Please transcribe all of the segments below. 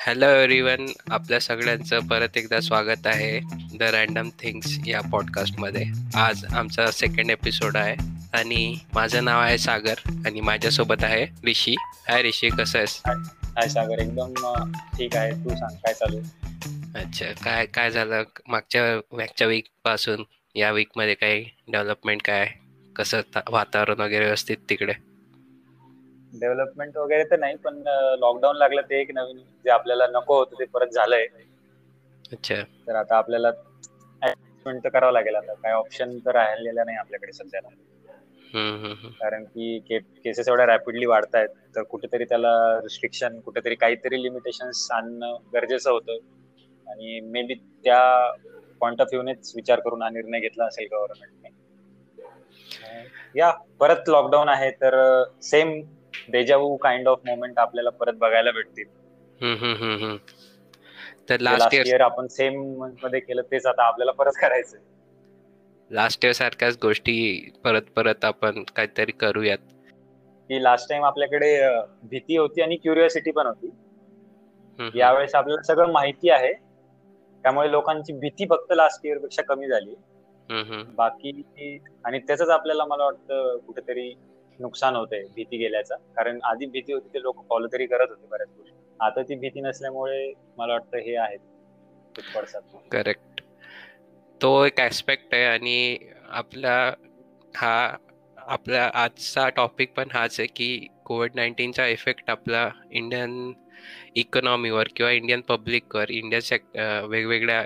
Hello everyone आपल्या सगळ्यांचं परत एकदा स्वागत आहे द रँडम थिंग्स या पॉडकास्टमध्ये आज आमचा सेकंड एपिसोड आहे आणि माझं नाव आहे सागर आणि माझ्यासोबत आहे ऋषी. हाय ऋषी कसं आहेस? हाय सागर एकदम ठीक आहे. तू सांग काय चालू अच्छा काय काय झालं? मागच्या मागच्या वीकपासून या वीकमध्ये काही डेव्हलपमेंट काय? कसं वातावरण वगैरे व्यवस्थित तिकडे? डेव्हलपमेंट वगैरे तर नाही पण लॉकडाऊन लागलं ते एक नवीन जे आपल्याला नको होतं ते परत झालंय. अच्छा. तर आता आपल्याला तर करावं लागेल आता. काय ऑप्शन तर राहिलेला नाही आपल्याकडे सध्याला कारण की केसेस एवढ्या रॅपिडली वाढतायत. तर कुठेतरी त्याला रिस्ट्रिक्शन कुठेतरी काहीतरी लिमिटेशन आणणं गरजेचं होतं. आणि मे बी त्या पॉइंट ऑफ व्ह्यूनेच विचार करून हा निर्णय घेतला असेल गव्हर्नमेंटने या. परत लॉकडाऊन आहे तर same deja vu kind of moment आपल्याला परत बघायला भेटतील. तर लास्ट इयर आपण सेममध्ये केलं तेच आता आपल्याला परत करायचं लास्ट इयर सारख्याच गोष्टी परत परत आपण काहीतरी करूयात. की लास्ट टाइम आपल्याकडे भीती होती आणि क्युरिओसिटी पण होती. यावेळेस आपल्याला सगळं माहिती आहे. त्यामुळे लोकांची भीती फक्त लास्ट इयरपेक्षा कमी झाली. बाकी आणि त्याच आपल्याला मला वाटतं कुठेतरी नुकसान होते भीती गेल्याचा. कारण आधी भीती होती ते लोक फॉलो तरी करत होते बऱ्याच गोष्टी. आता ती भीती नसल्यामुळे मला वाटतं हे आहेत. करेक्ट तो एक ऍस्पेक्ट आहे आणि आपला हा आपला आजचा टॉपिक पण हाच आहे की कोविड नाईन्टीनचा इफेक्ट आपला इंडियन इकॉनॉमीवर किंवा इंडियन पब्लिकवर इंडियन सेक्ट वेगवेगळ्या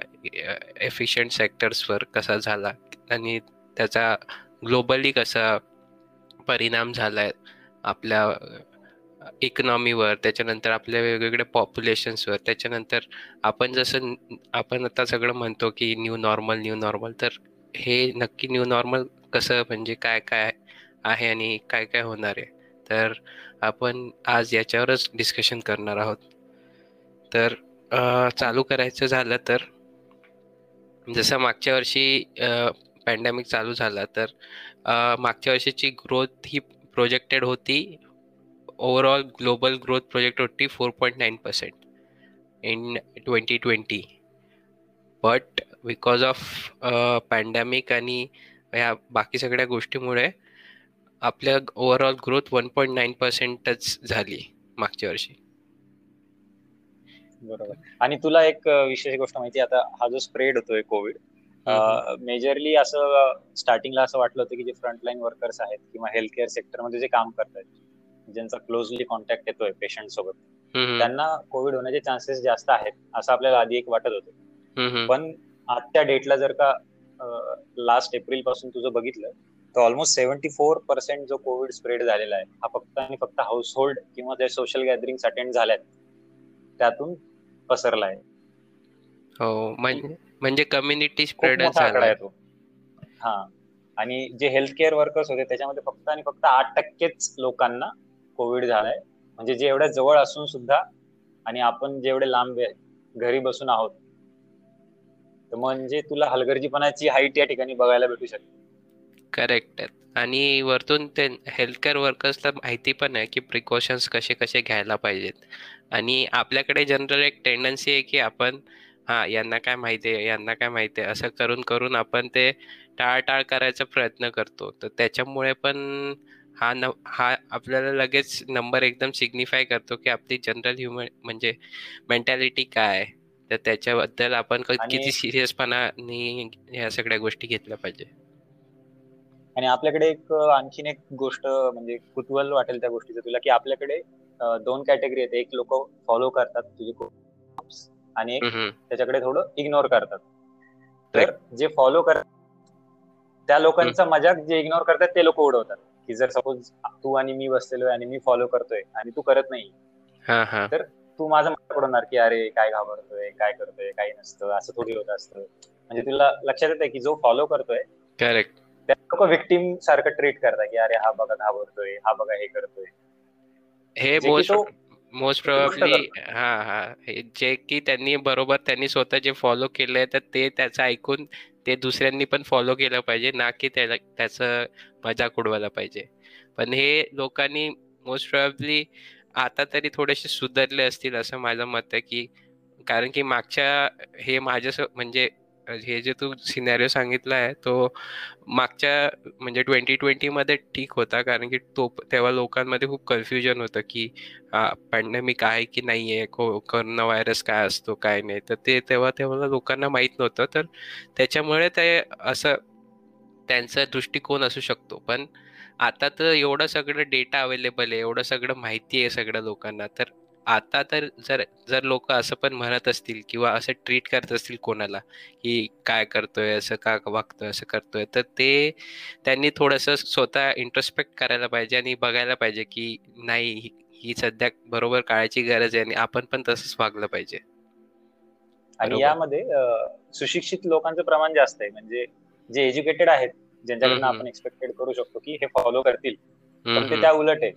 एफिशियंट सेक्टर्सवर कसा झाला आणि त्याचा ग्लोबली कसा परिणाम झालाय. आपल्या इकॉनॉमीवर त्याच्यानंतर आपल्या वेगवेगळ्या पॉप्युलेशन्सवर त्याच्यानंतर आपण जसं आपण आता सगळं म्हणतो की न्यू नॉर्मल न्यू नॉर्मल तर हे नक्की न्यू नॉर्मल कसं म्हणजे काय काय आहे आणि काय काय होणार आहे? तर आपण आज याच्यावरच डिस्कशन करणार आहोत. तर चालू करायचं झालं तर जसं मागच्या वर्षी पॅन्डेमिक चालू झाला तर मागच्या वर्षीची ग्रोथ ही प्रोजेक्टेड होती. ओव्हरऑल ग्लोबल ग्रोथ प्रोजेक्ट होती four point nine percent in twenty twenty but because of pandemic आणि ह्या बाकी सगळ्या गोष्टीमुळे आपल्या overall growth one point nine पर्सेंटच झाली मागच्या वर्षी. बरोबर. आणि तुला एक विशेष गोष्ट माहिती आता हा जो स्प्रेड होतोय कोविड मेजरली असं स्टार्टिंगला असं वाटलं होतं की जे फ्रंटलाईन वर्कर्स आहेत किंवा हेल्थ केअर सेक्टरमध्ये जे काम करतात ज्यांचा क्लोजली कॉन्टॅक्ट येतोय पेशंट सोबत त्यांना कोविड होण्याचे चान्सेस जास्त आहेत असं आपल्याला आधी एक वाटत होतं. पण आजच्या डेटला जर का लास्ट एप्रिलपासून तुझं बघितलं तर ऑलमोस्ट सेव्हन्टी फोर पर्सेंट जो कोविड स्प्रेड झालेला आहे हा फक्त आणि फक्त हाऊस होल्ड किंवा जे सोशल गॅदरिंग अटेंड झाल्यात त्यातून पसरला आहे. हो म्हणजे कम्युनिटी स्प्रेड हा. आणि जे हेल्थ केअर वर्कर्स होते त्याच्यामध्ये फक्त आणि फक्त आठ टक्केच लोकांना कोविड झालाय. म्हणजे जे एवढ्या जवळ असून सुद्धा आणि आपण जेवढे लांब घरी बसून आहोत तर म्हणजे तुला हलगर्जीपणाची हाईट या ठिकाणी बघायला भेटू शकते करेक्ट आणि वरतून ते हेल्थ केअर वर्कर्सला माहिती पण आहे की प्रिकॉशन्स कसे कसे घ्यायला पाहिजेत. आणि आपल्याकडे जनरल एक टेंडन्सी आहे की आपण हा यांना काय माहिती आहे यांना काय माहिती आहे असं करून करून आपण ते टाळटाळ करायचा प्रयत्न करतो. तर त्याच्यामुळे पण हा न हा आपल्याला लगेच नंबर एकदम सिग्निफाय करतो की आपली जनरल ह्युमन म्हणजे मेंटॅलिटी काय तर त्याच्याबद्दल आपण किती सिरियसपणाने ह्या सगळ्या गोष्टी घेतल्या पाहिजे. आणि आपल्याकडे एक आणखीन एक गोष्ट म्हणजे कुतूहल वाटेल त्या गोष्टीचं तुला की आपल्याकडे दोन कॅटेगरी आहेत. एक लोक फॉलो करतात तुझे आणि त्याच्याकडे थोडं इग्नोर करतात. तर जे फॉलो करतात त्या लोकांचा मजाक जे इग्नोर करतात ते लोक उडवतात. की जर सपोज तू आणि मी बसलेलो आणि मी फॉलो करतोय आणि तू करत नाही तर तू माझं मत पडवणार की अरे काय घाबरतोय काय करतोय काही नसतं असं थोडी होत असतं. म्हणजे तुला लक्षात येत की जो फॉलो करतोय करेक्ट त्या लोक विक्टीम सारखं ट्रीट करतात की अरे हा बघा घाबरतोय हा बघा हे करतोय. हे मोस्ट प्रोबेबली हा हा. जे की त्यांनी बरोबर त्यांनी स्वतः जे फॉलो केलंय तर ते त्याचं ऐकून ते दुसऱ्यांनी पण फॉलो केलं पाहिजे ना की त्याला त्याचं मजाक उडवायला पाहिजे. पण हे लोकांनी मोस्ट प्रोबेबली आता तरी थोडेसे सुधारले असतील असं माझं मत आहे की कारण की मागच्या हे माझ्या म्हणजे हे जे तू सिनॅरिओ सांगितला आहे तो मागच्या म्हणजे ट्वेंटी ट्वेंटीमध्ये ठीक होता. कारण की तो तेव्हा लोकांमध्ये खूप कन्फ्युजन होतं की पॅन्डेमिक आहे की नाही आहे कोरोना व्हायरस काय असतो काय नाही? तर ते तेव्हा तेव्हा लोकांना माहीत नव्हतं. तर त्याच्यामुळे ते असं त्यांचा दृष्टिकोन असू शकतो. पण आता तर एवढं सगळं डेटा अवेलेबल आहे एवढं सगळं माहिती आहे सगळ्या लोकांना. तर आता तर जर जर लोक असं पण म्हणत असतील किंवा असं ट्रीट करत असतील कोणाला की काय करतोय असं का वागतोय असं करतोय तर ते त्यांनी थोडस स्वतः इंट्रोस्पेक्ट करायला पाहिजे आणि बघायला पाहिजे की नाही ही सध्या बरोबर काळाची गरज आहे आणि आपण पण तसंच वागलं पाहिजे. आणि यामध्ये सुशिक्षित लोकांचं प्रमाण जास्त आहे. म्हणजे जे एज्युकेटेड आहेत ज्यांच्याकडनं आपण एक्सपेक्टेड करू शकतो की हे फॉलो करतील. पण ते त्या उलट आहे.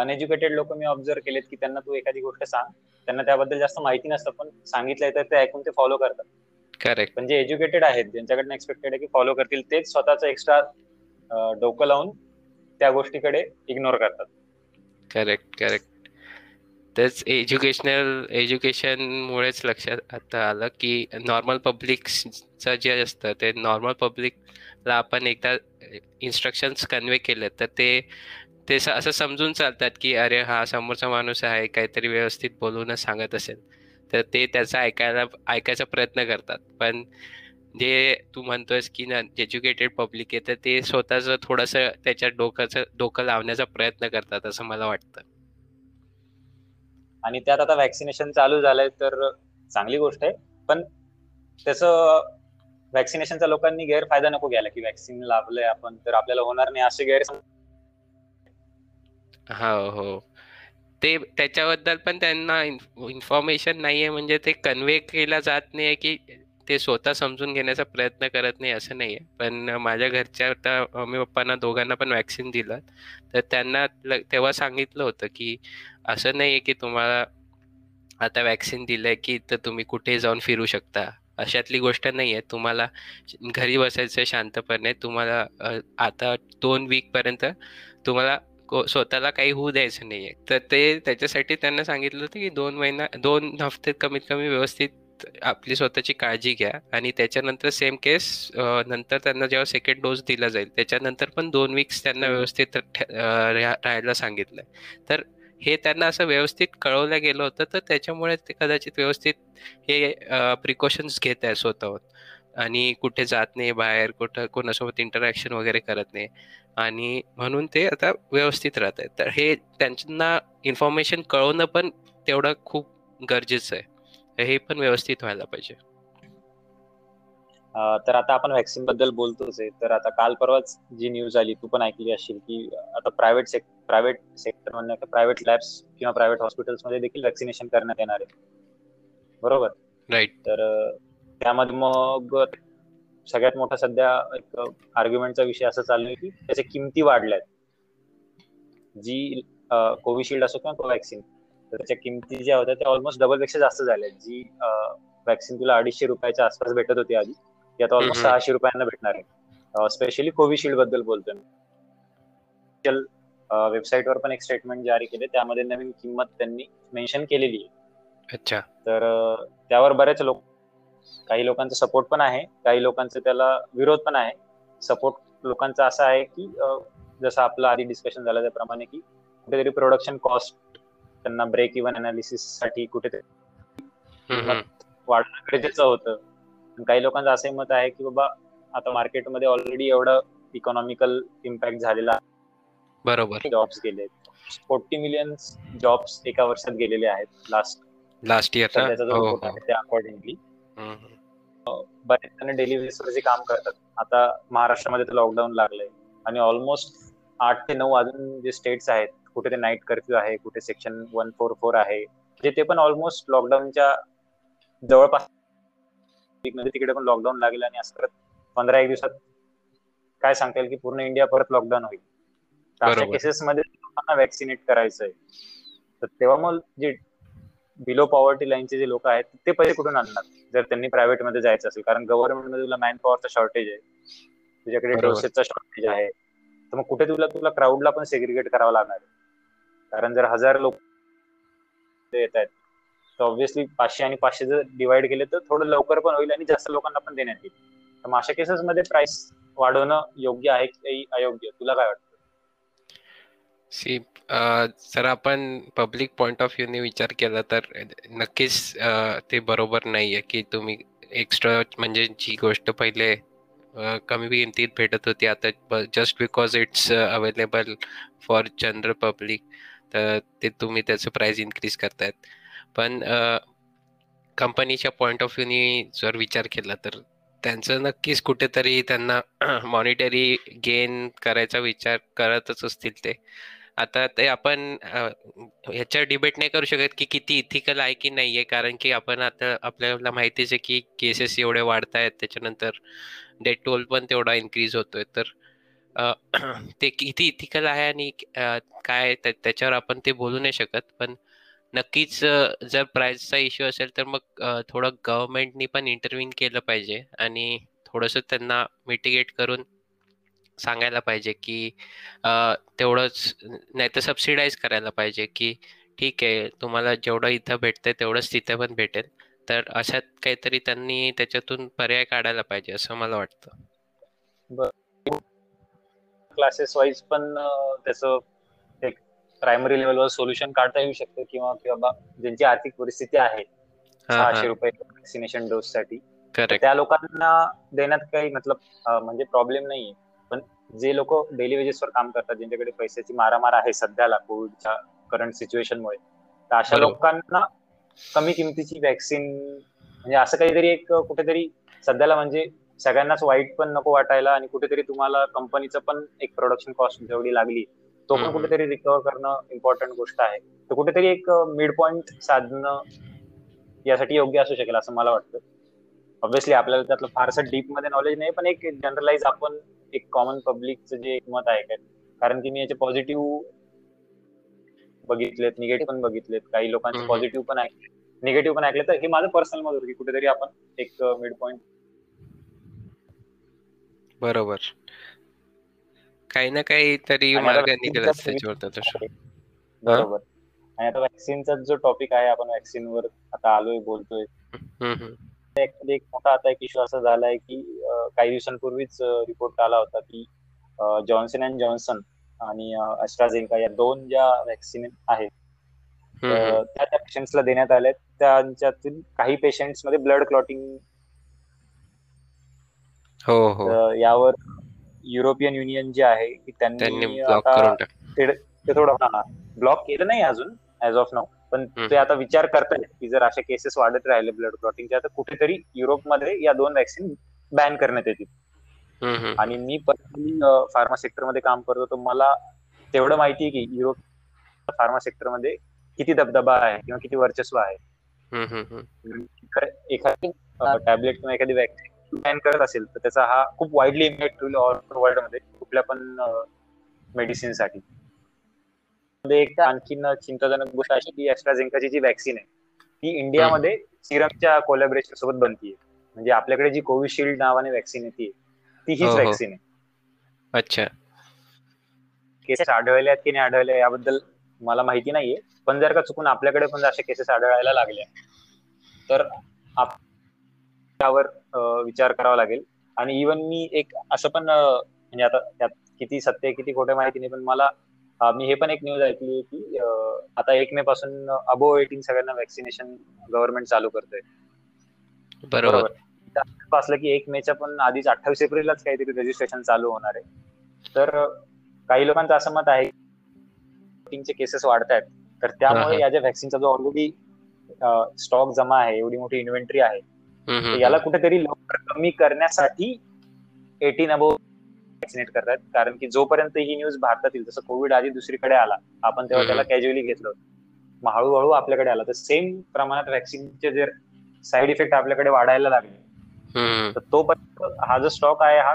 अनएज्युकेटेड लोक मी ऑब्झर्व केलेत की त्यांना तू एखादी गोष्ट सांग. त्यांना त्याबद्दल जास्त माहिती नसतं पण सांगितलंय तर ते ऐकून ते फॉलो करतात. करेक्ट पण जे एज्युकेटेड आहेत ज्यांच्याकडनं एक्सपेक्टेड आहे की फॉलो करतील तेच स्वतःच एक्स्ट्रा डोकं लावून त्या गोष्टीकडे इग्नोर करतात. करेक्ट करेक्ट तेच एज्युकेशनल एज्युकेशनमुळेच लक्षात आता आलं की नॉर्मल पब्लिकचं जे असतं ते नॉर्मल पब्लिकला आपण एकदा इन्स्ट्रक्शन्स कन्वे केले तर ते ते असं समजून चालतात की अरे हा समोरचा माणूस आहे काहीतरी व्यवस्थित बोलूनच सांगत असेल. तर ते त्याचा ऐकायला ऐकायचा प्रयत्न करतात. पण जे तू म्हणतोयस की ना एज्युकेटेड पब्लिक आहे तर ते स्वतःच थोडस त्याच्या डोक्याचं डोकं लावण्याचा प्रयत्न करतात असं मला वाटतं. आणि त्यात आता वॅक्सिनेशन चालू झालंय तर चांगली गोष्ट आहे. पण त्याच वॅक्सिनेशनचा लोकांनी गैरफायदा नको घ्यायला की वॅक्सिन लावलंय आपण तर आपल्याला होणार नाही असे गैरसमज हो, हो. ते त्याच्याबद्दल पण त्यांना इन्फॉर्मेशन नाहीये म्हणजे ते कन्वे केला जात नाहीये, की ते स्वतः समजून घेण्याचा प्रयत्न करत नाही असं नाहीये. पण माझ्या घरच्या आता मम्मी-पप्पांना दोघांना पण वॅक्सिन दिलं. तर त्यांना तेव्हा सांगितलं होतं, की असं नाहीये, की तुम्हाला आता व्हॅक्सिन दिलंय, की तर तुम्ही कुठे जाऊन फिरू शकता. अशातली गोष्ट नाही आहे तुम्हाला घरी बसायचं शांतपणे. तुम्हाला आता दोन वीकपर्यंत तुम्हाला स्वतःला काही होऊ द्यायचं नाहीये. तर ते त्याच्यासाठी त्यांना सांगितलं होतं की दोन महिना दोन हफ्ते कमीत कमी व्यवस्थित आपली स्वतःची काळजी घ्या. आणि त्याच्यानंतर सेम केस नंतर त्यांना जेव्हा सेकंड डोस दिला जाईल त्याच्यानंतर पण दोन वीक्स त्यांना व्यवस्थित राहायला सांगितलंय. तर हे त्यांना असं व्यवस्थित कळवलं गेलं होतं तर त्याच्यामुळे ते कदाचित व्यवस्थित हे प्रिकॉशन्स घेत आहे स्वतःहून. आणि कुठे जात नाही बाहेर कुठं कोणासोबत इंटरॅक्शन वगैरे करत नाही. आणि म्हणून ते आता व्यवस्थित राहत आहेत. तर हे त्यांना इन्फॉर्मेशन कळवणं पण तेवढं खूप गरजेचं आहे. हे पण व्यवस्थित व्हायला पाहिजे. तर आता आपण व्हॅक्सिनबद्दल बोलतोच आहे. तर आता काल परवाच जी न्यूज आली तू पण ऐकली असशील की आता प्रायव्हेट सेक्टर प्रायव्हेट सेक्टर म्हणण्या प्रायव्हेट लॅब्स किंवा प्रायव्हेट हॉस्पिटल्समध्ये देखील व्हॅक्सिनेशन करण्यात येणार आहे. बरोबर? राईट तर त्यामध्ये मग सगळ्यात मोठा सध्या एक आर्ग्युमेंटचा विषय असं चालू आहे की त्याच्या किमती वाढल्यात. जी कोविशिल्ड असो किंवा कोवॅक्सिन तर त्याच्या किमती ज्या होत्या त्या ऑलमोस्ट डबलपेक्षा जास्त झाल्या जी वॅक्सिन तुला अडीचशे रुपयाच्या आसपास भेटत होती आधी ती आता ऑलमोस्ट सहाशे रुपयांना भेटणार आहे. स्पेशली कोविशिल्डबद्दल बोलतोय वेबसाईटवर पण एक स्टेटमेंट जारी केले त्यामध्ये नवीन किंमत त्यांनी मेन्शन केलेली आहे. अच्छा. तर त्यावर बरेच लोक काही लोकांचा सपोर्ट पण आहे काही लोकांचा त्याला विरोध पण आहे. सपोर्ट लोकांचा असा आहे की जसं आपलं आधी डिस्कशन झालं त्याप्रमाणे की कुठेतरी प्रोडक्शन कॉस्ट त्यांना ब्रेक इव्हन अनालिसिससाठी कुठेतरी वाढणं गरजेचं होतं. काही लोकांचं असंही मत आहे की बाबा आता मार्केटमध्ये ऑलरेडी एवढं इकॉनॉमिकल इम्पॅक्ट झालेला बरोबर. जॉब्स गेले. फोर्टी मिलियन जॉब्स एका वर्षात गेलेले आहेत लास्ट लास्ट इयर त्या अकॉर्डिंगली बरेच जण डेली बेसिसवर जे काम करतात. आता महाराष्ट्रामध्ये तर लॉकडाऊन लागलंय. आणि ऑलमोस्ट आठ ते नऊ अजून जे स्टेट्स आहेत कुठे ते नाईट कर्फ्यू आहे कुठे सेक्शन वन फोर फोर आहे जे ते पण ऑलमोस्ट लॉकडाऊनच्या जवळपास तिकडे पण लॉकडाऊन लागेल आणि असं करत पंधरा एक दिवसात काय सांगता येईल की पूर्ण इंडिया परत लॉकडाऊन होईल. केसेस मध्ये लोकांना वॅक्सिनेट करायचंय. तर तेव्हा मग जे बिलो पॉवर्टी लाईनचे जे लोक आहेत ते पैसे कुठून आणणार? जर त्यांनी प्रायव्हेटमध्ये जायचं असेल कारण गव्हर्नमेंटमध्ये तुला मॅन पॉवरचा शॉर्टेज आहे. तुझ्याकडे डोसेसचा शॉर्टेज आहे. तर मग कुठे तुला तुला क्राऊडला पण सेग्रिगेट करावं लागणार कारण जर हजार लोक येत आहेत तर ऑब्व्हियसली पाचशे आणि पाचशे जर डिवाइड केले तर थोडं लवकर पण होईल आणि जास्त लोकांना पण देण्यात येईल. तर अशा केसेस मध्ये प्राइस वाढवणं योग्य आहे की अयोग्य? तुला काय वाटतं? सी uh, जर आपण पब्लिक पॉइंट ऑफ व्ह्यूने विचार केला तर नक्कीच uh, ते बरोबर नाही आहे की तुम्ही एक्स्ट्रा म्हणजे जी गोष्ट पहिले uh, कमी किमतीत भेटत होती आता just because it's available for general public तर ते तुम्ही त्याचं प्राईज इन्क्रीज करतायत. पण कंपनीच्या पॉईंट ऑफ व्ह्यूनी जर विचार केला तर त्यांचं नक्कीच कुठेतरी त्यांना मॉनिटरी गेन करायचा विचार करतच असतील ते. आता ते आपण ह्याच्यावर डिबेट नाही करू शकत की किती इथिकल आहे की नाही आहे कारण की आपण आता आपल्याला माहितीच आहे की केसेस एवढे वाढत आहेत. त्याच्यानंतर डेट टोल पण तेवढा इन्क्रीज होतोय. तर ते किती इथिकल आहे आणि काय त्याच्यावर आपण ते बोलू नाही शकत. पण नक्कीच जर प्राईजचा इश्यू असेल तर मग थोडं गव्हर्नमेंटनी पण इंटरव्ह्यून केलं पाहिजे. आणि थोडंसं त्यांना मिटिगेट करून सांगायला पाहिजे की तेवढंच नाही तर सबसिडाईज करायला पाहिजे की ठीक आहे तुम्हाला जेवढं इथं भेटतंय तेवढंच तिथे पण भेटेल. तर अशात काहीतरी त्यांनी त्याच्यातून पर्याय काढायला पाहिजे असं मला वाटतं. क्लासेस वाईज पण त्याचं एक प्रायमरी लेवलवर सोल्युशन काढता येऊ शकतं किंवा किंवा ज्यांची आर्थिक परिस्थिती आहे सहाशे रुपये वॅक्सिनेशन डोस साठी. त्या लोकांना देण्यात काही मतलब म्हणजे प्रॉब्लेम नाहीये. जे लोक डेली वेजेसवर काम करतात ज्यांच्याकडे पैशाची मारामार आहे सध्याला कोविडच्या करंट सिच्युएशनमुळे तर अशा लोकांना कमी किमतीची वॅक्सिन म्हणजे असं काहीतरी एक कुठेतरी सध्याला म्हणजे सगळ्यांनाच वाईट पण नको वाटायला आणि कुठेतरी तुम्हाला कंपनीचं पण एक प्रोडक्शन कॉस्ट जेवढी लागली तो पण कुठेतरी रिकव्हर करणं इम्पॉर्टंट गोष्ट आहे. तर कुठेतरी एक मिड पॉइंट साधणं यासाठी योग्य असू शकेल असं मला वाटतं. ऑब्व्हियसली आपल्याला त्यातलं फारसं डीपमध्ये नॉलेज नाही पण एक जनरलाइज आपण एक कॉमन पब्लिकचं जे एक मत आहे कारण की मी याचे पॉझिटिव्ह बघितलेत निगेटिव्ह पण बघितलेत. काही लोकांचे पॉझिटिव्ह पण ऐकले निगेटिव्ह पण ऐकले तर हे माझं पर्सनल मत होतं की कुठेतरी आपण एक मिड पॉइंट बरोबर. काही ना काही तरी मार्ग त्याच्यावर बरोबर. आणि आता वॅक्सिनचा जो टॉपिक आहे आपण वॅक्सिनवर आता आलोय बोलतोय. ऍक्च्युली एक मोठा आता एक इश्यू असा झालाय की काही दिवसांपूर्वीच रिपोर्ट आला होता की जॉन्सन अँड जॉन्सन आणि अॅस्ट्राझेनिका या दोन ज्या वॅक्सिन आहेत त्या त्या पेशंट्सला देण्यात आल्या त्यांच्यातील काही पेशंट्समध्ये ब्लड क्लॉटिंग हो हो. यावर युरोपियन युनियन जे आहे की त्यांनी ते थोडं ब्लॉक केलं नाही अजून ऍज ऑफ नाव पण ते आता विचार करतायत की जर अशा केसेस वाढत राहिले ब्लड क्लॉटिंगच्या तर कुठेतरी युरोपमध्ये या दोन वॅक्सिन बॅन करण्यात येतील. आणि मी पर्सनली फार्मा सेक्टरमध्ये काम करतो तर मला तेवढं माहिती आहे की युरोप फार्मा सेक्टरमध्ये किती दबदबा आहे किंवा किती वर्चस्व आहे. एखादी टॅबलेट किंवा एखादी वॅक्सिन बॅन करत असेल तर त्याचा हा खूप वाईडली इम्पॅक्ट होईल ऑल वर्ल्डमध्ये कुठल्या पण मेडिसिनसाठी. एक आणखीन चिंताजनक गोष्ट अशी की ऍस्ट्राझेंकाची जी वॅक्सिन आहे ती इंडियामध्ये सिरमच्या कोलॅबरेशन सोबत बनतीये. म्हणजे आपल्याकडे जी कोविशिल्ड नावाने वॅक्सिन येते ती हीच वॅक्सिन आहे. अच्छा. केसेस आढळल्या की नाही आढळल्या याबद्दल मला माहिती नाहीये पण जर का चुकून आपल्याकडे पण अशा केसेस आढळायला लागल्या तर त्यावर विचार करावा लागेल. आणि इवन मी एक असं पण म्हणजे आता त्यात किती सत्य किती खोटे माहिती नाही पण मला मी हे पण एक न्यूज ऐकली की आता एक मे पासून अबो एटीन सगळ्यांना वॅक्सिनेशन गव्हर्नमेंट चालू करतोय. बरोबर. असलं की एक मेच्या पण आधीच अठ्ठावीस एप्रिललाच काहीतरी रजिस्ट्रेशन चालू होणार आहे. तर काही लोकांचं असं मत आहे चे केसेस वाढत आहेत तर त्यामुळे या ज्या व्हॅक्सिनचा जो ऑलरेडी स्टॉक जमा आहे एवढी मोठी इन्व्हेंटरी आहे याला कुठेतरी लवकर कमी करण्यासाठी एटीन अबो वॅक्सिनेट करतात. कारण की जोपर्यंत ही न्यूज भारतात येईल जसं कोविड आधी दुसरीकडे आला आपण तेव्हा त्याला कॅज्युअली घेतलं मग हळूहळू आपल्याकडे आला. तर सेम प्रमाणात वॅक्सिनचे जर साईड इफेक्ट आपल्याकडे वाढायला लागले. तर तोपर्यंत हा जो स्टॉक आहे हा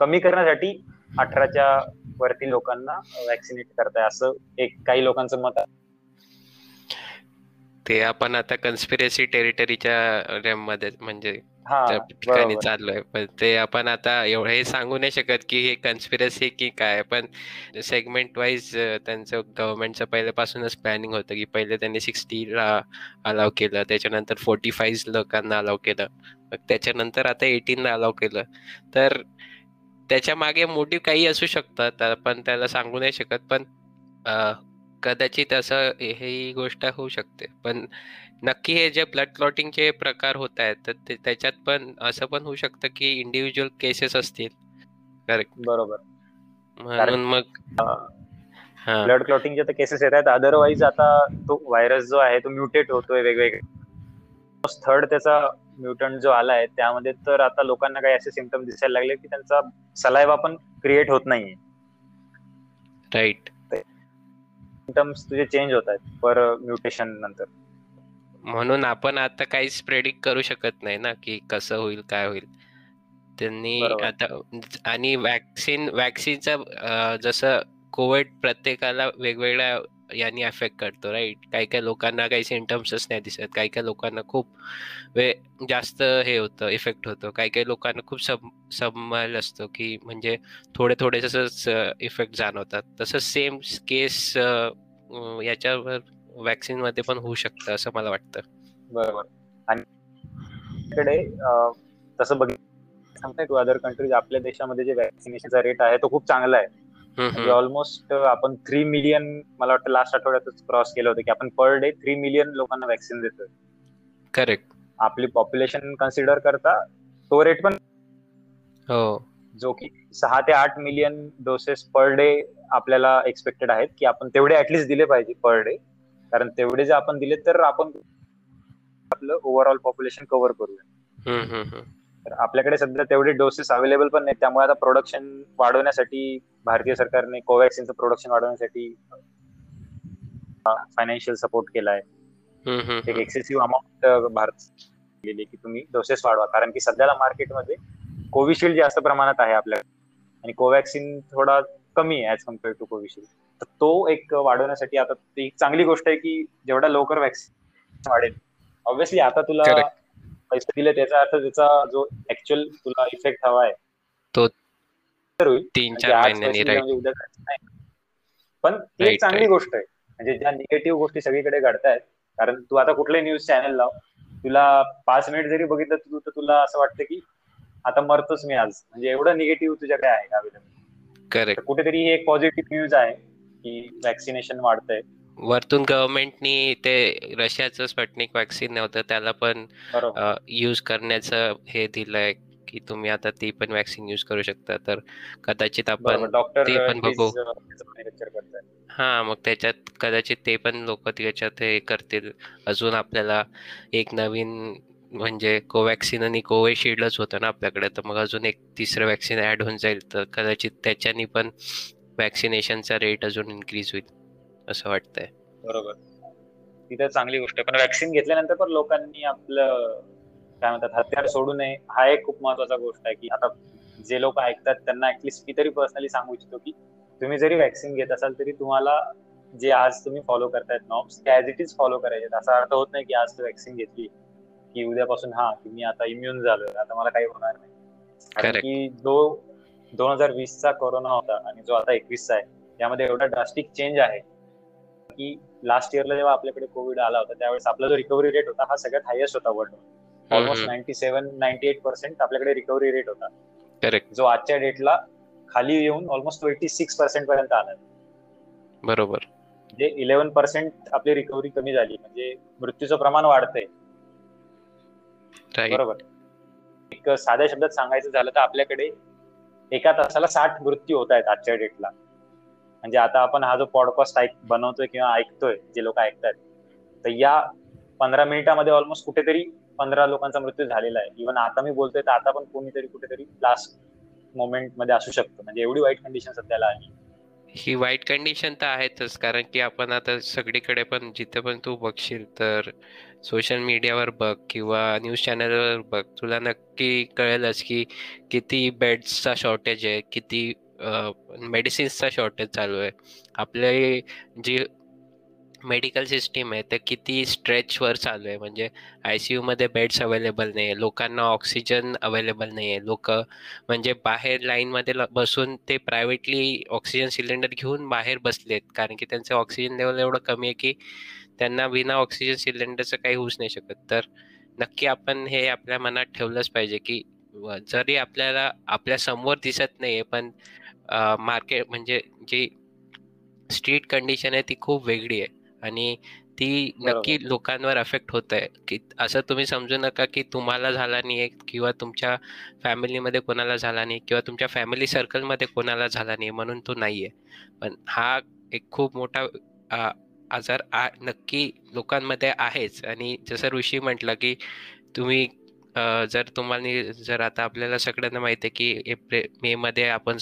कमी करण्यासाठी अठराच्या वरती लोकांना वॅक्सिनेट करताय असं एक काही लोकांचं मत आहे. ते आपण आता कन्स्पिरेसी टेरिटरीच्या मध्ये म्हणजे हा ठिकाणी चाललोय. पण ते आपण आता एवढं हे सांगू नाही शकत की हे कन्स्पिरसी की काय. पण सेगमेंट वाईज त्यांचं गव्हर्नमेंटचं पहिल्यापासूनच प्लॅनिंग होतं की पहिले त्यांनी सिक्स्टीला अलाव केलं त्याच्यानंतर फोर्टी फाईव्ह लोकांना अलाव केलं मग त्याच्यानंतर आता एटीनला अलाव केलं. तर त्याच्यामागे मोटिव्ह काही असू शकतात आपण त्याला सांगू नाही शकत. पण कदाचित असं ही गोष्ट होऊ शकते. पण नक्की हे जे ब्लड क्लॉटिंगचे प्रकार होत आहेत तर त्याच्यात पण असं पण होऊ शकतं की इंडिव्हिज्युअल केसेस असतील. करेक्ट बरोबर. म्हणून मग ब्लड क्लॉटिंगचे तर केसेस येत आहेत. अदरवाईज आता तो व्हायरस जो आहे तो म्युटेट होतोय वेगवेगळे. थर्ड त्याचा म्युटंट जो आलाय त्यामध्ये तर आता लोकांना काही असे सिमटम दिसायला लागले की त्यांचा सलायवा पण क्रिएट होत नाहीये. राईट सिमटम्स तुझे चेंज होत आहेत पर म्युटेशन नंतर म्हणून आपण आता काहीच प्रेडिक्ट करू शकत नाही ना की कसं होईल काय होईल त्यांनी. आता आणि वॅक्सिन वॅक्सिनचा जसं कोविड प्रत्येकाला वेगवेगळ्या यांनी अफेक्ट करतो राईट काही काही लोकांना काही सिमटम्सच नाही दिसत. काही काही लोकांना खूप वे जास्त हे होतं इफेक्ट होतो. काही काही लोकांना खूप सम सबमल असतो की म्हणजे थोडे थोडे जसंच इफेक्ट जाणवतात. तसं सेम केस याच्यावर वॅक्सिनमध्ये पण होऊ शकतं असं मला वाटतं. बरोबर. आणि तसं बघ सांगताय टू अदर कंट्रीज आपल्या देशामध्ये जे वॅक्सिनेशनचा रेट आहे तो खूप चांगला आहे. म्हणजे. ऑलमोस्ट आपण थ्री मिलियन मला वाटतं लास्ट आठवड्यातच क्रॉस केलं होतं की आपण पर डे थ्री मिलियन लोकांना वॅक्सिन देतोय. करेक्ट आपली पॉप्युलेशन कन्सिडर करता तो रेट पण हो. जो की सहा ते आठ मिलियन डोसेस पर डे आपल्याला एक्सपेक्टेड आहेत की आपण तेवढे ऍटलिस्ट दिले पाहिजे पर डे कारण तेवढे जर आपण दिले तर आपण आपलं ओव्हरऑल पॉप्युलेशन कव्हर करूया. तर आपल्याकडे सध्या तेवढे डोसेस अवेलेबल पण नाहीत. त्यामुळे आता प्रोडक्शन वाढवण्यासाठी भारतीय सरकारने कोवॅक्सिनचं प्रोडक्शन वाढवण्यासाठी फायनान्शियल सपोर्ट केलाय. एक. एक्सेसिव्ह अमाऊंट भारत की तुम्ही डोसेस वाढवा. कारण की सध्याला मार्केटमध्ये कोविशिल्ड जास्त प्रमाणात आहे आपल्याकडे आणि कोवॅक्सिन थोडा कमी आहे ऍज कंपेअर टू कोविशिल्ड तर तो एक वाढवण्यासाठी आता ती एक चांगली गोष्ट आहे की जेवढा लवकर वॅक्सिन वाढेल. ऑब्व्हियसली आता तुला. पैसे दिले त्याचा अर्थ त्याचा जो ऍक्च्युअल तुला इफेक्ट हवा आहे. तो तीन म्हणजे चार महिन्यांनी म्हणजे. पण ती चांगली. गोष्ट आहे. म्हणजे ज्या निगेटिव्ह गोष्टी सगळीकडे घडतायत कारण तू आता कुठले न्यूज चॅनल लाव तुला पाच मिनिट जरी बघितलं तू तर तुला असं वाटतं की आता मरतोच मी आज. म्हणजे एवढं निगेटिव्ह तुझ्याकडे आहे अवेलेबल करेक्ट कुठेतरी एक पॉझिटिव्ह न्यूज आहे की वॅक्सिनेशन वाढतंय. वरतून गव्हर्नमेंटनी ते रशियाचं स्पटनिक वॅक्सिन नव्हतं त्याला पण यूज करण्याचं हे दिलंय की तुम्ही आता ती पण वॅक्सिन यूज करू शकता. तर कदाचित आपण ते पण बघू. हा मग त्याच्यात कदाचित ते पण लोक त्याच्यात हे करतील. अजून आपल्याला एक नवीन म्हणजे कोवॅक्सिन आणि कोविशिल्डच होतं ना आपल्याकडे तर मग अजून एक तिसरं वॅक्सिन ऍड होऊन जाईल. तर कदाचित त्याच्यानी पण वॅक्सिनेशनचा रेट अजून इन्क्रीज होईल. असं वाटतंय. बरोबर. ती तर चांगली गोष्ट आहे. पण वॅक्सिन घेतल्यानंतर पण लोकांनी आपलं काय म्हणतात हत्यार सोडू नये. हा एक खूप महत्त्वाचा गोष्ट आहे की आता जे लोक ऐकतात त्यांना ऍटलिस्ट मी तरी पर्सनली सांगू इच्छितो की तुम्ही जरी वॅक्सिन घेत असाल तरी तुम्हाला जे आज तुम्ही फॉलो करतायत नॉर्म्स ते ऍज इट इज फॉलो करायचे असा अर्थ होत नाही की आज तू वॅक्सिन घेतली की उद्यापासून हा की मी आता इम्युन झालोय. आता मला काही होणार नाही. की जो दोन हजार वीसचा कोरोना होता आणि जो आता एकवीसचा आहे यामध्ये एवढा ड्रास्टिक चेंज आहे की लास्ट इयरला जेव्हा आपल्याकडे कोविड आला होता त्यावेळेस आपला जो रिकव्हरी रेट होता हा सगळ्यात हायेस्ट होता world almost. Ninety seven ninety eight percent आपल्याकडे रिकव्हरी रेट होता. करेक्ट जो आजच्या डेटला खाली येऊन ऑलमोस्ट ट्वेंटी सिक्स पर्सेंट पर्यंत आला. बरोबर. म्हणजे इलेव्हन पर्सेंट आपली रिकव्हरी कमी झाली म्हणजे मृत्यूचं प्रमाण वाढतंय. बरोबर. एक साध्या शब्दात सांगायचं झालं तर आपल्याकडे एका तासाला साठ मृत्यू होत आहेत आजच्या डेटला म्हणजे आता आपण हा जो पॉडकास्ट ऐक बनवतोय किंवा ऐकतोय जे लोक ऐकतात तर या पंधरा मिनिटामध्ये ऑलमोस्ट कुठेतरी पंधरा लोकांचा मृत्यू झालेला आहे. इव्हन आता मी बोलतोय तर आता पण कोणीतरी कुठेतरी लास्ट मोमेंटमध्ये असू शकतं. म्हणजे एवढी वाईट कंडिशन सध्याला आली. ही वाईट कंडिशन तर आहेतच कारण की आपण आता सगळीकडे पण जिथे पण तू बघशील तर सोशल मीडियावर बघ किंवा न्यूज चॅनलवर बघ तुला नक्की कळेलच की किती बेड्सचा शॉर्टेज आहे किती मेडिसिन्सचा शॉर्टेज चालू आहे. आपले जी मेडिकल सिस्टीम आहे ते किती स्ट्रेचवर चालू आहे. म्हणजे आय सी यूमध्ये बेड्स अवेलेबल नाही आहे लोकांना ऑक्सिजन अवेलेबल नाही आहे लोक म्हणजे बाहेर लाईनमध्ये बसून ते प्रायव्हेटली ऑक्सिजन सिलेंडर घेऊन बाहेर बसलेत. कारण की त्यांचं ऑक्सिजन लेवल एवढं कमी आहे की त्यांना विना ऑक्सिजन सिलेंडरचं काही होऊच नाही शकत. तर नक्की आपण हे आपल्या मनात ठेवलंच पाहिजे की जरी आपल्याला आपल्यासमोर दिसत नाही आहे पण मार्केट म्हणजे जी स्ट्रीट कंडिशन आहे ती खूप वेगळी आहे. आणि ती नक्की लोकांवर अफेक्ट होत आहे की असं तुम्ही समजू नका की तुम्हाला झाला नाही किंवा तुमच्या फॅमिलीमध्ये कोणाला झाला नाही किंवा तुमच्या फॅमिली सर्कलमध्ये कोणाला झाला नाही म्हणून तो नाहीये पण हा एक खूप मोठा आजार नक्की लोकांमध्ये आहेच. आणि जसं ऋषी म्हटलं की तुम्ही जर तुम्हाला जर आता आपल्याला सगळ्यांना माहिती आहे की एप्रिल मे मध्ये आपण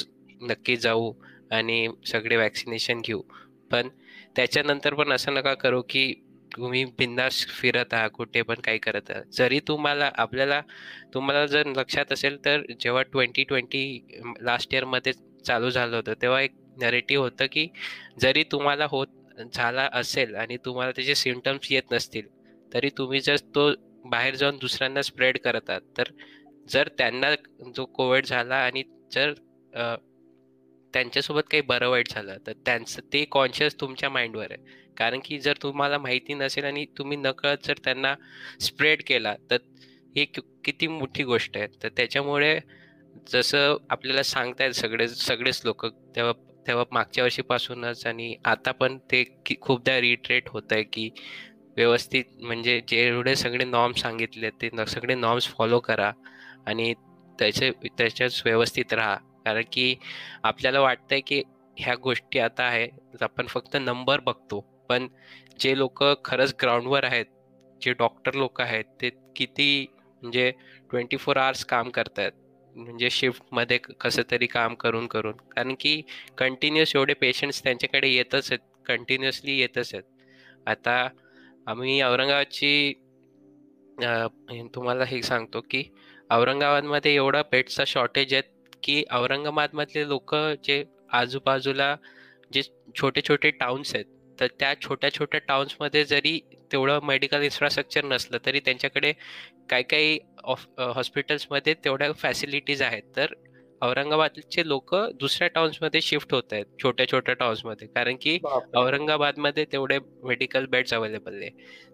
नक्की जाऊ आणि सगळे वॅक्सिनेशन घेऊ. पण त्याच्यानंतर पण असं नका करू की तुम्ही बिंदास फिरत आहात कुठे पण काही करत आहात. जरी तुम्हाला आपल्याला तुम्हाला जर लक्षात असेल तर जेव्हा ट्वेंटी ट्वेंटी लास्ट इयरमध्ये चालू झालं होतं तेव्हा एक नरेटिव्ह होतं की जरी तुम्हाला होत झाला असेल आणि तुम्हाला त्याचे सिमटम्स येत नसतील तरी तुम्ही जर तो बाहेर जाऊन दुसऱ्यांना स्प्रेड करत आहात तर जर त्यांना जो कोविड झाला आणि जर त्यांच्यासोबत काही बरं वाईट झालं तर त्यांचं ते कॉन्शियस तुमच्या माइंडवर आहे. कारण की जर तुम्हाला माहिती नसेल आणि तुम्ही नकळत जर त्यांना स्प्रेड केला तर ही किती मोठी गोष्ट आहे. तर त्याच्यामुळे जसं आपल्याला सांगतायत सगळे सगळेच लोक तेव्हा तेव्हा मागच्या वर्षीपासूनच आणि आता पण ते खूपदा रिट्रेट होत आहे की व्यवस्थित म्हणजे जेवढे सगळे नॉर्म्स सांगितले ते सगळे नॉर्म्स फॉलो करा आणि त्याचे त्याच्याच व्यवस्थित राहा. कारण की आपल्याला वाटतंय की ह्या गोष्टी आता आहे आपण फक्त नंबर बघतो. पण जे लोक खरंच ग्राउंडवर आहेत जे डॉक्टर लोक आहेत ते किती म्हणजे ट्वेंटी फोर आवर्स काम करतायत. म्हणजे शिफ्टमध्ये कसं तरी काम करून करून. कारण की कंटिन्युअस एवढे पेशंट्स त्यांच्याकडे येतच आहेत कंटिन्युअसली येतच आहेत. आता आम्ही औरंगाबादची तुम्हाला हे सांगतो की औरंगाबादमध्ये एवढा बेडचा शॉर्टेज आहेत की औरंगाबादमधले लोक जे आजूबाजूला जे छोटे छोटे टाउन्स आहेत तर त्या छोट्या छोट्या टाउन्समध्ये जरी तेवढं मेडिकल इन्फ्रास्ट्रक्चर नसलं तरी त्यांच्याकडे काही काही हॉस्पिटल्समध्ये तेवढ्या फॅसिलिटीज आहेत. तर औरंगाबादचे लोक दुसऱ्या टाउन्समध्ये शिफ्ट होत आहेत छोट्या छोट्या टाउन्समध्ये कारण की औरंगाबादमध्ये तेवढे मेडिकल बेड्स अवेलेबल आहे.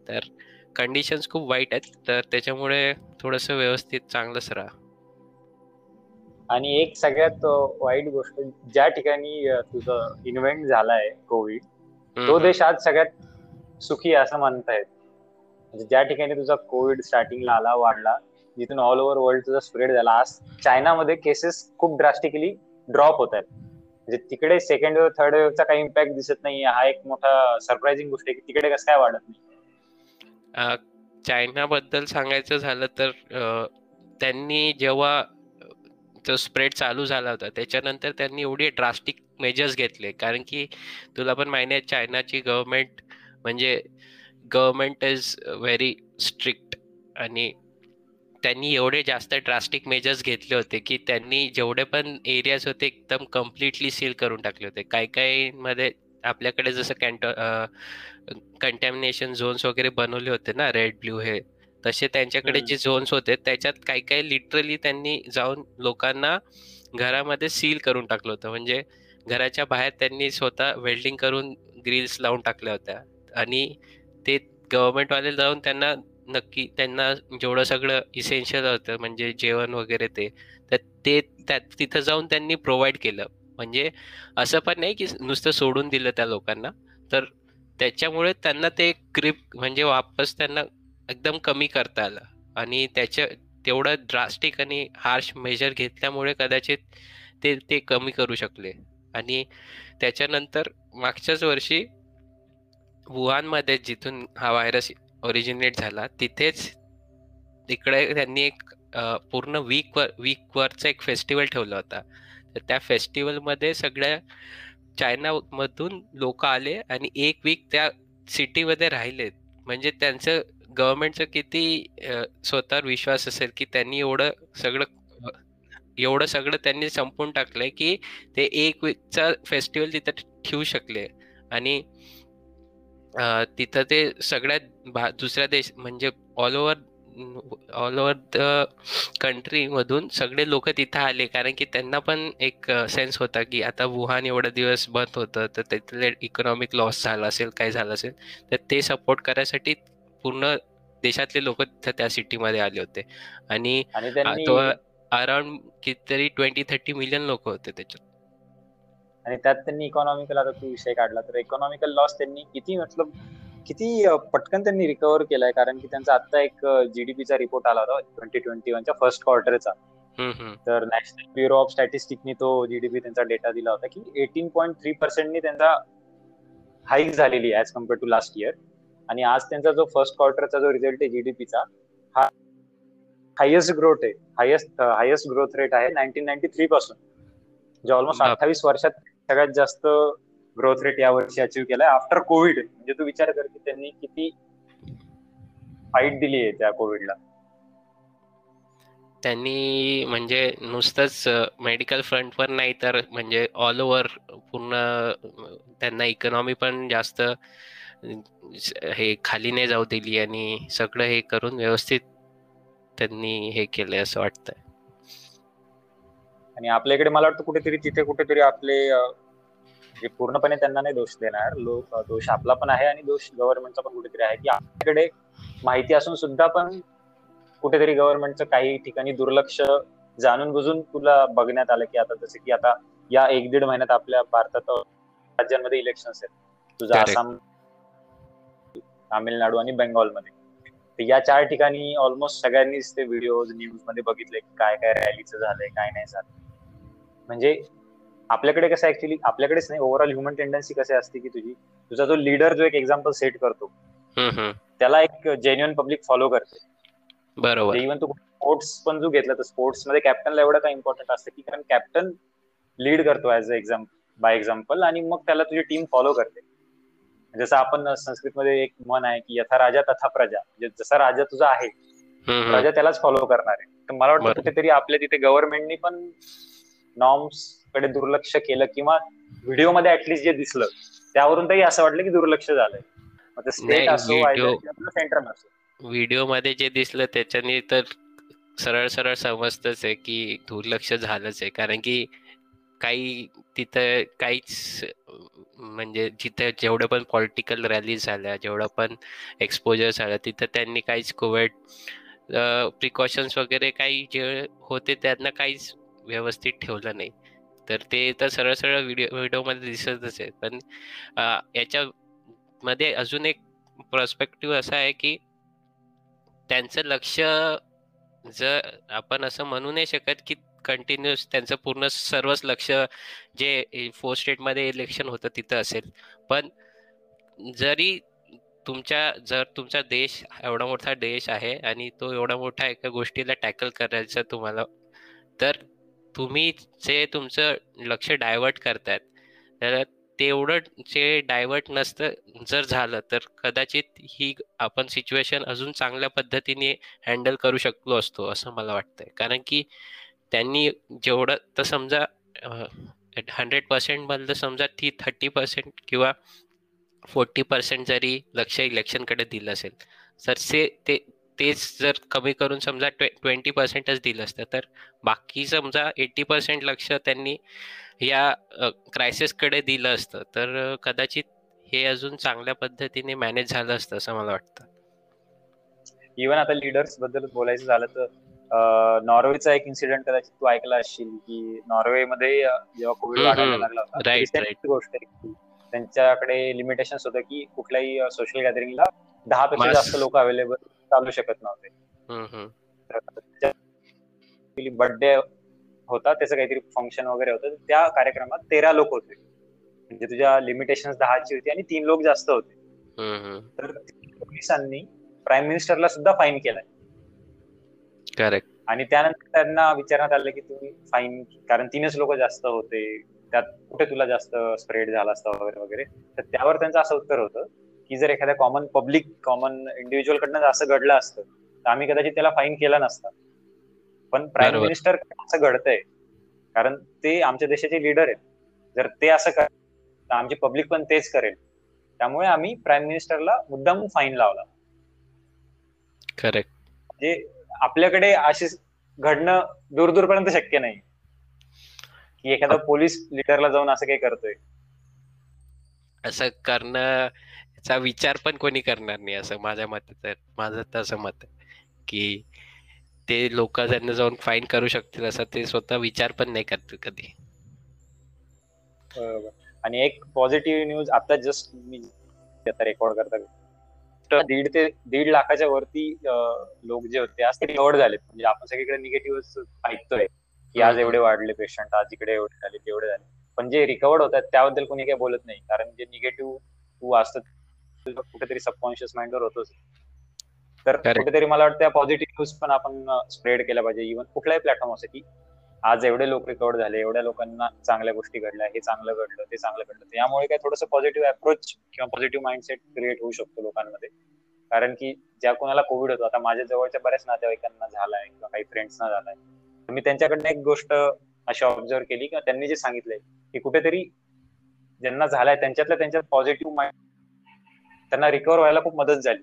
तर कंडिशन्स खूप वाईट आहेत. तर त्याच्यामुळे थोडस व्यवस्थित चांगलंच राहा. आणि एक सगळ्यात वाईट गोष्ट ज्या ठिकाणी तुझं इन्व्हेंट झालाय कोविड तो देश आज सगळ्यात सुखी असं म्हणतायत. म्हणजे ज्या ठिकाणी तुझा कोविड स्टार्टिंगला आला वाढला जिथून ऑल ओव्हर वर्ल्ड तुझा स्प्रेड झाला आज चायनामध्ये केसेस खूप ड्रास्टिकली ड्रॉप होत आहेत. म्हणजे तिकडे सेकंड वेव्ह थर्ड वेव्हचा काही इम्पॅक्ट दिसत नाही हा एक मोठा सरप्राइझिंग गोष्ट आहे की तिकडे कसं काय वाढत नाही. चायना बद्दल सांगायचं झालं तर त्यांनी जेव्हा तो स्प्रेड चालू झाला होता. त्याच्यानंतर त्यांनी एवढे ड्रास्टिक मेजर्स घेतले. कारण की तुला पण माहिती आहे चायनाची गव्हर्नमेंट म्हणजे गव्हर्नमेंट इज व्हेरी स्ट्रिक्ट आणि त्यांनी एवढे जास्त ड्रास्टिक मेजर्स घेतले होते की त्यांनी जेवढे पण एरियाज होते एकदम कम्प्लिटली सील करून टाकले होते. काही काही मध्ये आपल्याकडे जसं कॅन्ट कंटॅमिनेशन झोन्स वगैरे बनवले होते ना रेड ब्ल्यू हे. तसे त्यांच्याकडे जे झोन्स होते त्याच्यात काही काही लिटरली त्यांनी जाऊन लोकांना घरामध्ये सील करून टाकलं होतं. म्हणजे घराच्या बाहेर त्यांनी स्वतः वेल्डिंग करून ग्रिल्स लावून टाकल्या होत्या. आणि ते गव्हर्नमेंटवाले जाऊन त्यांना नक्की त्यांना जेवढं सगळं इसेन्शियल होतं म्हणजे जेवण वगैरे ते तर ते तिथं जाऊन त्यांनी प्रोव्हाइड केलं. म्हणजे असं पण नाही की नुसतं सोडून दिलं त्या लोकांना. तर त्याच्यामुळे त्यांना ते क्रिप म्हणजे वापस त्यांना एकदम कमी करता आलं. आणि त्याच्या तेवढं ड्रास्टिक आणि हार्श मेजर घेतल्यामुळे कदाचित ते ते कमी करू शकले. आणि त्याच्यानंतर मागच्याच वर्षी वुहानमध्ये जिथून हा व्हायरस ओरिजिनेट झाला तिथेच तिकडे त्यांनी एक पूर्ण वीक वर एक फेस्टिवल ठेवला होता. तर त्या फेस्टिवलमध्ये सगळ्या चायनामधून लोक आले आणि एक वीक त्या सिटीमध्ये राहिलेत. म्हणजे त्यांचं गव्हर्नमेंटचं किती स्वतःवर विश्वास असेल की त्यांनी एवढं सगळं एवढं सगळं त्यांनी संपून टाकलंय की ते एक वीकचा फेस्टिवल तिथं ठेवू शकले. आणि तिथं ते सगळ्यात दुसऱ्या देश म्हणजे all over all over the country मधून सगळे लोक तिथं आले. कारण की त्यांना पण एक सेन्स होता की आता वुहान एवढा दिवस बंद होतं तर तिथले इकॉनॉमिक लॉस झाला असेल काय झालं असेल तर ते सपोर्ट करायसाठी पूर्ण देशातले लोक त्या सिटीमध्ये आले होते. आणि तो अराउंड कितीतरी ट्वेंटी थर्टी मिलियन लोक होते त्याच्यात. आणि त्यात त्यांनी इकॉनॉमिकल आता तू विषय काढला तर इकॉनॉमिकल लॉस त्यांनी किती मतलब किती पटकन त्यांनी रिकव्हर केलाय. कारण की त्यांचा आता एक जीडीपीचा रिपोर्ट आला होता ट्वेंटी ट्वेंटी वनच्या फर्स्ट क्वार्टरचा तर नॅशनल ब्युरो ऑफ स्टॅटिस्टिकनी तो जीडीपी त्यांचा डेटा दिला होता की एटीन पॉईंट थ्री पर्सेंटनी त्यांचा हाईक झालेली as compare to last year आणि आज त्यांचा जो फर्स्ट क्वार्टरचा जो रिझल्ट आहे जीडीपीचा हा हायेस्ट ग्रोथ आहे. हायेस्ट हायेस्ट ग्रोथ रेट आहे नाईन्टीन नाईन्टी थ्री पासून म्हणजे ऑलमोस्ट अठ्ठावीस वर्षात सगळ्यात जास्त ग्रोथ रेट या वर्षी अचीव्ह केलाय. आफ्टर कोविड म्हणजे तू विचार कर की त्यांनी किती फाईट दिली आहे त्या कोविडला त्यांनी म्हणजे नुसतंच मेडिकल फ्रंटवर नाही तर म्हणजे ऑल ओव्हर पूर्ण त्यांना इकॉनॉमी पण जास्त हे खाली नाही जाऊ दिली आणि सगळं हे करून व्यवस्थित त्यांनी हे केलंय असं वाटतंय. आणि आपल्याकडे मला वाटतं कुठेतरी तिथे कुठेतरी आपले म्हणजे पूर्णपणे त्यांना नाही दोष देणार लोक दोष आपला पण आहे आणि दोष गव्हर्नमेंटचा पण कुठेतरी आहे. की आपल्याकडे माहिती असून सुद्धा पण कुठेतरी गव्हर्नमेंटचं काही ठिकाणी दुर्लक्ष जाणून बुजून तुला बघण्यात आलं की आता जसं की आता या एक दीड महिन्यात आपल्या भारतात राज्यांमध्ये इलेक्शन आहेत. तुझं आसाम तामिळनाडू आणि बेंगॉलमध्ये. तर या चार ठिकाणी ऑलमोस्ट सगळ्यांनीच ते व्हिडिओ न्यूजमध्ये बघितले की काय काय रॅलीचं झालंय काय नाही झालं. म्हणजे आपल्याकडे कसं ऍक्च्युली आपल्याकडेच नाही ओव्हरऑल ह्युमन टेंडन्सी कसे असते की तुझी तुझा जो लीडर जो एक एक्झाम्पल सेट करतो त्याला एक जेन्युअन पब्लिक फॉलो करते. बरोबर. इव्हन तू स्पोर्ट्स पण जो घेतला तर स्पोर्ट्समध्ये कॅप्टनला एवढं काय इम्पॉर्टंट असतं की कारण कॅप्टन लीड करतो as a exam by example आणि मग त्याला तुझी टीम फॉलो करते. जसं आपण संस्कृत मध्ये एक मन आहे की यथा राजा तथा प्रजा. म्हणजे जसा राजा तुझा आहे प्रजा त्यालाच फॉलो करणार आहे. तर मला वाटतं कुठेतरी आपल्या तिथे गव्हर्नमेंटनी पण नॉर्म्सकडे दुर्लक्ष केलं किंवा व्हिडिओमध्ये ऍटलिस्ट जे दिसलं त्यावरून तरी असं वाटलं की दुर्लक्ष झालंय. स्टेट असो सेंटर व्हिडिओमध्ये जे दिसलं त्याच्याने तर सरळ सरळ समजतच आहे की दुर्लक्ष झालंच आहे. कारण की काही तिथं काहीच म्हणजे जिथे जेवढं पण पॉलिटिकल रॅलीज झाल्या जेवढं पण एक्सपोजर झालं तिथं त्यांनी काहीच कोविड प्रिकॉशन्स वगैरे काही जे होते त्यांना काहीच व्यवस्थित ठेवलं नाही. तर ते तर सरळ सरळ व्हिडिओ व्हिडिओमध्ये दिसतच आहे पण याच्या मध्ये अजून एक प्रॉस्पेक्टिव्ह असा आहे की त्यांचं लक्ष जर आपण असं म्हणू नाही शकत की कंटिन्युअस त्यांचं पूर्ण सर्वच लक्ष जे फोर स्टेटमध्ये इलेक्शन होतं तिथं असेल. पण जरी तुमच्या जर तुमचा देश एवढा मोठा देश आहे आणि तो एवढा मोठा एका गोष्टीला टॅकल करायचा तुम्हाला तर तुम्ही जे तुमचं लक्ष डायव्हर्ट करतायत तर तेवढं जे डायव्हर्ट नसतं जर झालं तर कदाचित ही आपण सिच्युएशन अजून चांगल्या पद्धतीने हँडल करू शकलो असतो असं मला वाटतंय. कारण की त्यांनी जेवढं तर समजा हंड्रेड पर्सेंट मधलं समजा ती थर्टी पर्सेंट किंवा फोर्टी पर्सेंट जरी लक्ष इलेक्शनकडे दिलं असेल तर से ते तेच जर कमी करून समजा ट्वे ट्वेंटी पर्सेंटच दिलं असतं तर बाकी समजा एट्टी पर्सेंट लक्ष त्यांनी या क्रायसिसकडे दिलं असतं तर कदाचित हे अजून चांगल्या पद्धतीने मॅनेज झालं असतं असं मला वाटतं. इव्हन आता लिडर्सबद्दल बोलायचं झालं तर नॉर्वेचा एक इन्सिडेंट कदाचित तू ऐकला असशील की नॉर्वेमध्ये जेव्हा कोविड वाढायला लागला होता गोष्ट आहे त्यांच्याकडे लिमिटेशन होतं की कुठल्याही सोशल गॅदरिंगला दहा पेक्षा जास्त लोक अवेलेबल चालू शकत नव्हते. बर्थडे होता त्याचं काहीतरी फंक्शन वगैरे होतं. त्या कार्यक्रमात तेरा लोक होते. म्हणजे तुझ्या लिमिटेशन दहाची होती आणि तीन लोक जास्त होते. तर पोलिसांनी प्राईम मिनिस्टरला सुद्धा फाईन केलाय. करेक्ट आणि त्यानंतर त्यांना विचारण्यात आलं की तुम्ही फाईन कारण तीनच लोक जास्त होते. त्यात कुठे तुला जास्त स्प्रेड झाला असता वगैरे वगैरे? तर त्यावर त्यांचं असं उत्तर होतं की जर एखाद्या कॉमन पब्लिक कॉमन इंडिव्हिज्युअल कडनं असं घडलं असतं तर आम्ही कदाचित त्याला फाईन केला नसता. पण प्राईम मिनिस्टर असं घडतंय. कारण ते आमच्या देशाचे लीडर आहेत. जर ते असं कर तर आमची पब्लिक पण तेच करेल. त्यामुळे आम्ही प्राईम मिनिस्टरला मुद्दाम फाईन लावला. करेक्ट म्हणजे आपल्याकडे असे घडणं दूर दूरपर्यंत शक्य नाही. की एखादा पोलीस लिडरला जाऊन असं काही करतोय. असं करणं विचार पण कोणी करणार नाही असं माझ्या मते तर माझं तर असं मत की ते लोक त्यांना जाऊन फाईन करू शकतील असं ते स्वतः विचार पण नाही करत कधी. आणि एक पॉझिटिव्ह न्यूज आता जस्ट मी रेकॉर्ड करता दीड ते दीड लाखाच्या वरती लोक जे होते आज ते रिकवर्ड झाले. म्हणजे आपण सगळीकडे निगेटिव्ह ऐकतोय की आज एवढे वाढले पेशंट आज इकडे एवढे झाले तेवढे झाले. पण जे रिकवर्ड होतात त्याबद्दल कोणी काही बोलत नाही. कारण जे निगेटिव्ह तू असत कुठेतरी सबकॉन्शियस माइंडवर होतोच तर कुठेतरी मला वाटतं पॉझिटिव्ह न्यूज पण आपण स्प्रेड केल्या पाहिजे. इव्हन कुठल्याही प्लॅटफॉर्म असं की आज एवढे लोक रिकवर झाले एवढ्या लोकांना चांगल्या गोष्टी घडल्या हे चांगलं घडलं ते चांगलं घडलं त्यामुळे काय थोडंसं पॉझिटिव्ह अप्रोच किंवा पॉझिटिव्ह माइंडसेट क्रिएट होऊ शकतो लोकांमध्ये. कारण की ज्या कोणाला कोविड होतो आता माझ्या जवळच्या बऱ्याच नातेवाईकांना झालाय किंवा काही फ्रेंड्सना झालाय. मी त्यांच्याकडनं एक गोष्ट अशी ऑब्झर्व केली किंवा त्यांनी जे सांगितलंय की कुठेतरी ज्यांना झालाय त्यांच्यातल्या त्यांच्यात पॉझिटिव्ह माइंड त्यांना रिकवर व्हायला खूप मदत झाली.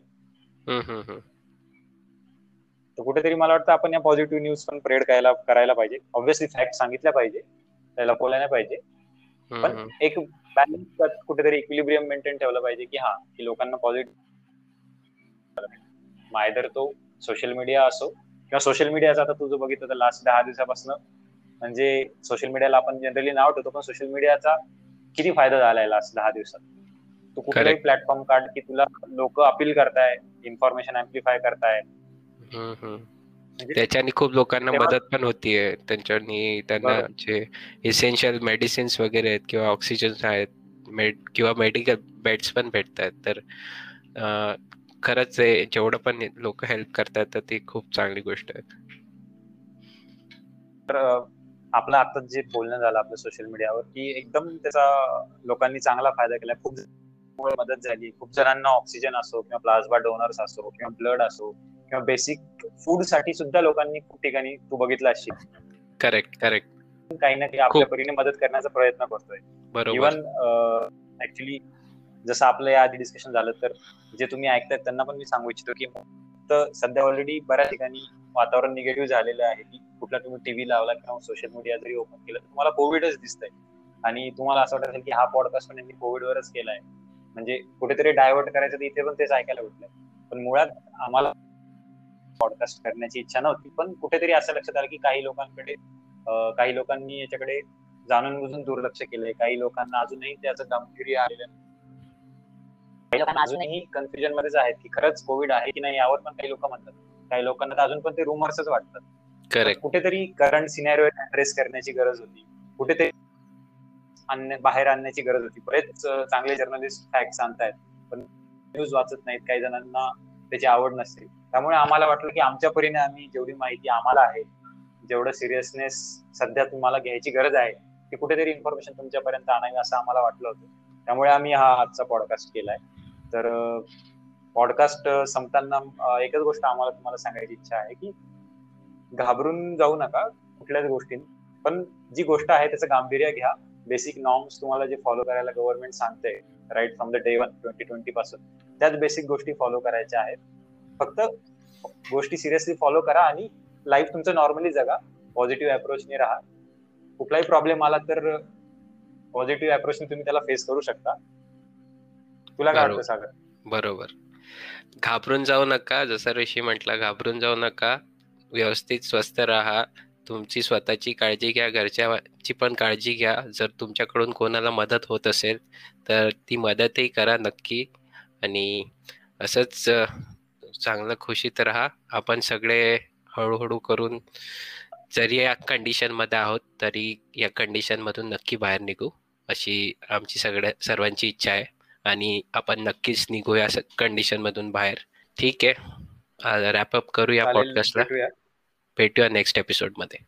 तर कुठेतरी मला वाटतं आपण या पॉझिटिव्ह न्यूज पण प्रेड करायला करायला पाहिजे. ऑब्व्हियसली फॅक्ट सांगितल्या पाहिजे. त्याला बोलायला पाहिजे. पण एक बॅलन्स कुठेतरी इक्विलिब्रियम मेंटेन ठेवलं पाहिजे की हा की लोकांना पॉझिटिव्ह मायदर तो सोशल मीडिया असो किंवा सोशल मीडियाचा आता तुझं बघितलं तर लास्ट दहा दिवसापासून म्हणजे सोशल मीडियाला आपण जनरली नाव ठेवतो पण सोशल मीडियाचा किती फायदा झालाय लास्ट दहा दिवसात? तू कुठलाही प्लॅटफॉर्म काढ की तुला लोक अपील करताय इन्फॉर्मेशन अँप्लिफाय करताय. त्याच्याने खूप लोकांना मदत पण होतीये. त्यांच्यानी त्यांना जे इसेन्शियल मेडिसिन्स वगैरे आहेत किंवा ऑक्सिजन आहेत किंवा मेडिकल बेड्स पण भेटत आहेत तर खरंच जेवढं पण लोक हेल्प करतात तर ती खूप चांगली गोष्ट आहे. तर आपलं आता जे बोलणं झालं आपल्या सोशल मीडियावर की एकदम त्याचा लोकांनी चांगला फायदा केला. खूप मदत झाली. खूप जणांना ऑक्सिजन असो किंवा प्लाझ्मा डोनर्स असो किंवा ब्लड असो किंवा बेसिक फूडसाठी सुद्धा लोकांनी खूप ठिकाणी तू बघितलं असशील. करेक्ट करेक्ट काही ना काही आपल्या परीने मदत करण्याचा प्रयत्न करतोय. इव्हन ऍक्च्युली जसं आपलं या आधी डिस्कशन झालं तर जे तुम्ही ऐकताय त्यांना पण मी सांगू इच्छितो की तर सध्या ऑलरेडी बऱ्याच ठिकाणी वातावरण निगेटिव्ह झालेलं आहे की कुठला तुम्ही टीव्ही लावला किंवा सोशल मीडिया जरी ओपन केलं तर तुम्हाला कोविडच दिसतंय. आणि तुम्हाला असं वाटत असेल की हा पॉडकास्ट पण यांनी कोविडवरच केलाय. म्हणजे कुठेतरी डायव्हर्ट करायचं तर इथे पण तेच ऐकायला भेटलंय पण मुळात आम्हाला पॉडकास्ट करण्याची इच्छा नव्हती. पण कुठेतरी असं लक्षात आलं की काही लोकांकडे काही लोकांनी याच्याकडे जाणून बुजून दुर्लक्ष केलंय. काही लोकांना अजूनही त्याचं गांभीर्य आलेलं काही लोकांना अजूनही कन्फ्युजन मध्येच आहेत की खरंच कोविड आहे की नाही यावर पण काही लोक म्हणतात. काही लोकांना तर अजून पण ते रुमर्सच वाटतात. कुठेतरी करंट सिनॅरिओ ऍड्रेस करण्याची गरज होती. कुठेतरी बाहेर आणण्याची गरज होती. बरेच चांगले जर्नलिस्ट फॅक्ट सांगतायत पण न्यूज वाचत नाहीत. काही जणांना त्याची आवड नसते. त्यामुळे आम्हाला वाटलं की आमच्या परीने आम्ही जेवढी माहिती आम्हाला आहे जेवढं सिरियसनेस सध्या तुम्हाला घ्यायची गरज आहे ती कुठेतरी इन्फॉर्मेशन तुमच्यापर्यंत आणावी असं आम्हाला वाटलं होतं. त्यामुळे आम्ही हा आजचा पॉडकास्ट केलाय. तर पॉडकास्ट संपताना एकच गोष्ट आम्हाला तुम्हाला सांगायची इच्छा आहे की घाबरून जाऊ नका कुठल्याच गोष्टी पण जी गोष्ट आहे त्याचं गांभीर्य घ्या. बेसिक नॉर्म्स तुम्हाला जे फॉलो करायला गव्हर्नमेंट सांगते right from the day one twenty twenty पासून त्याच बेसिक गोष्टी फॉलो करायच्या आहेत. फक्त गोष्टी सिरियसली फॉलो करा आणि लाईफ तुमचं नॉर्मली जगा. पॉझिटिव्ह अप्रोचने राहा. कुठलाही प्रॉब्लेम आला तर पॉझिटिव्ह अप्रोचने तुम्ही त्याला फेस करू शकता. तुला काय वाटतं सागर? बरोबर. घाबरून जाऊ नका. जसं ऋषी म्हटला घाबरून जाऊ नका. व्यवस्थित स्वस्थ राहा. तुमची स्वतःची काळजी घ्या. घरच्याची पण काळजी घ्या. जर तुमच्याकडून कोणाला मदत होत असेल तर ती मदतही करा नक्की. आणि असंच चांगलं खुशीत राहा. आपण सगळे हळूहळू करून जरी या कंडिशनमध्ये आहोत तरी या कंडिशन मधून नक्की बाहेर निघू. अशी आमची सगळ्या सर्वांची इच्छा आहे. आणि आपण नक्कीच निघूया कंडिशन मधून बाहेर. ठीक आहे. रॅपअप करूया पॉडकास्टला भेटूया. नेक्स्ट एपिसोडमध्ये.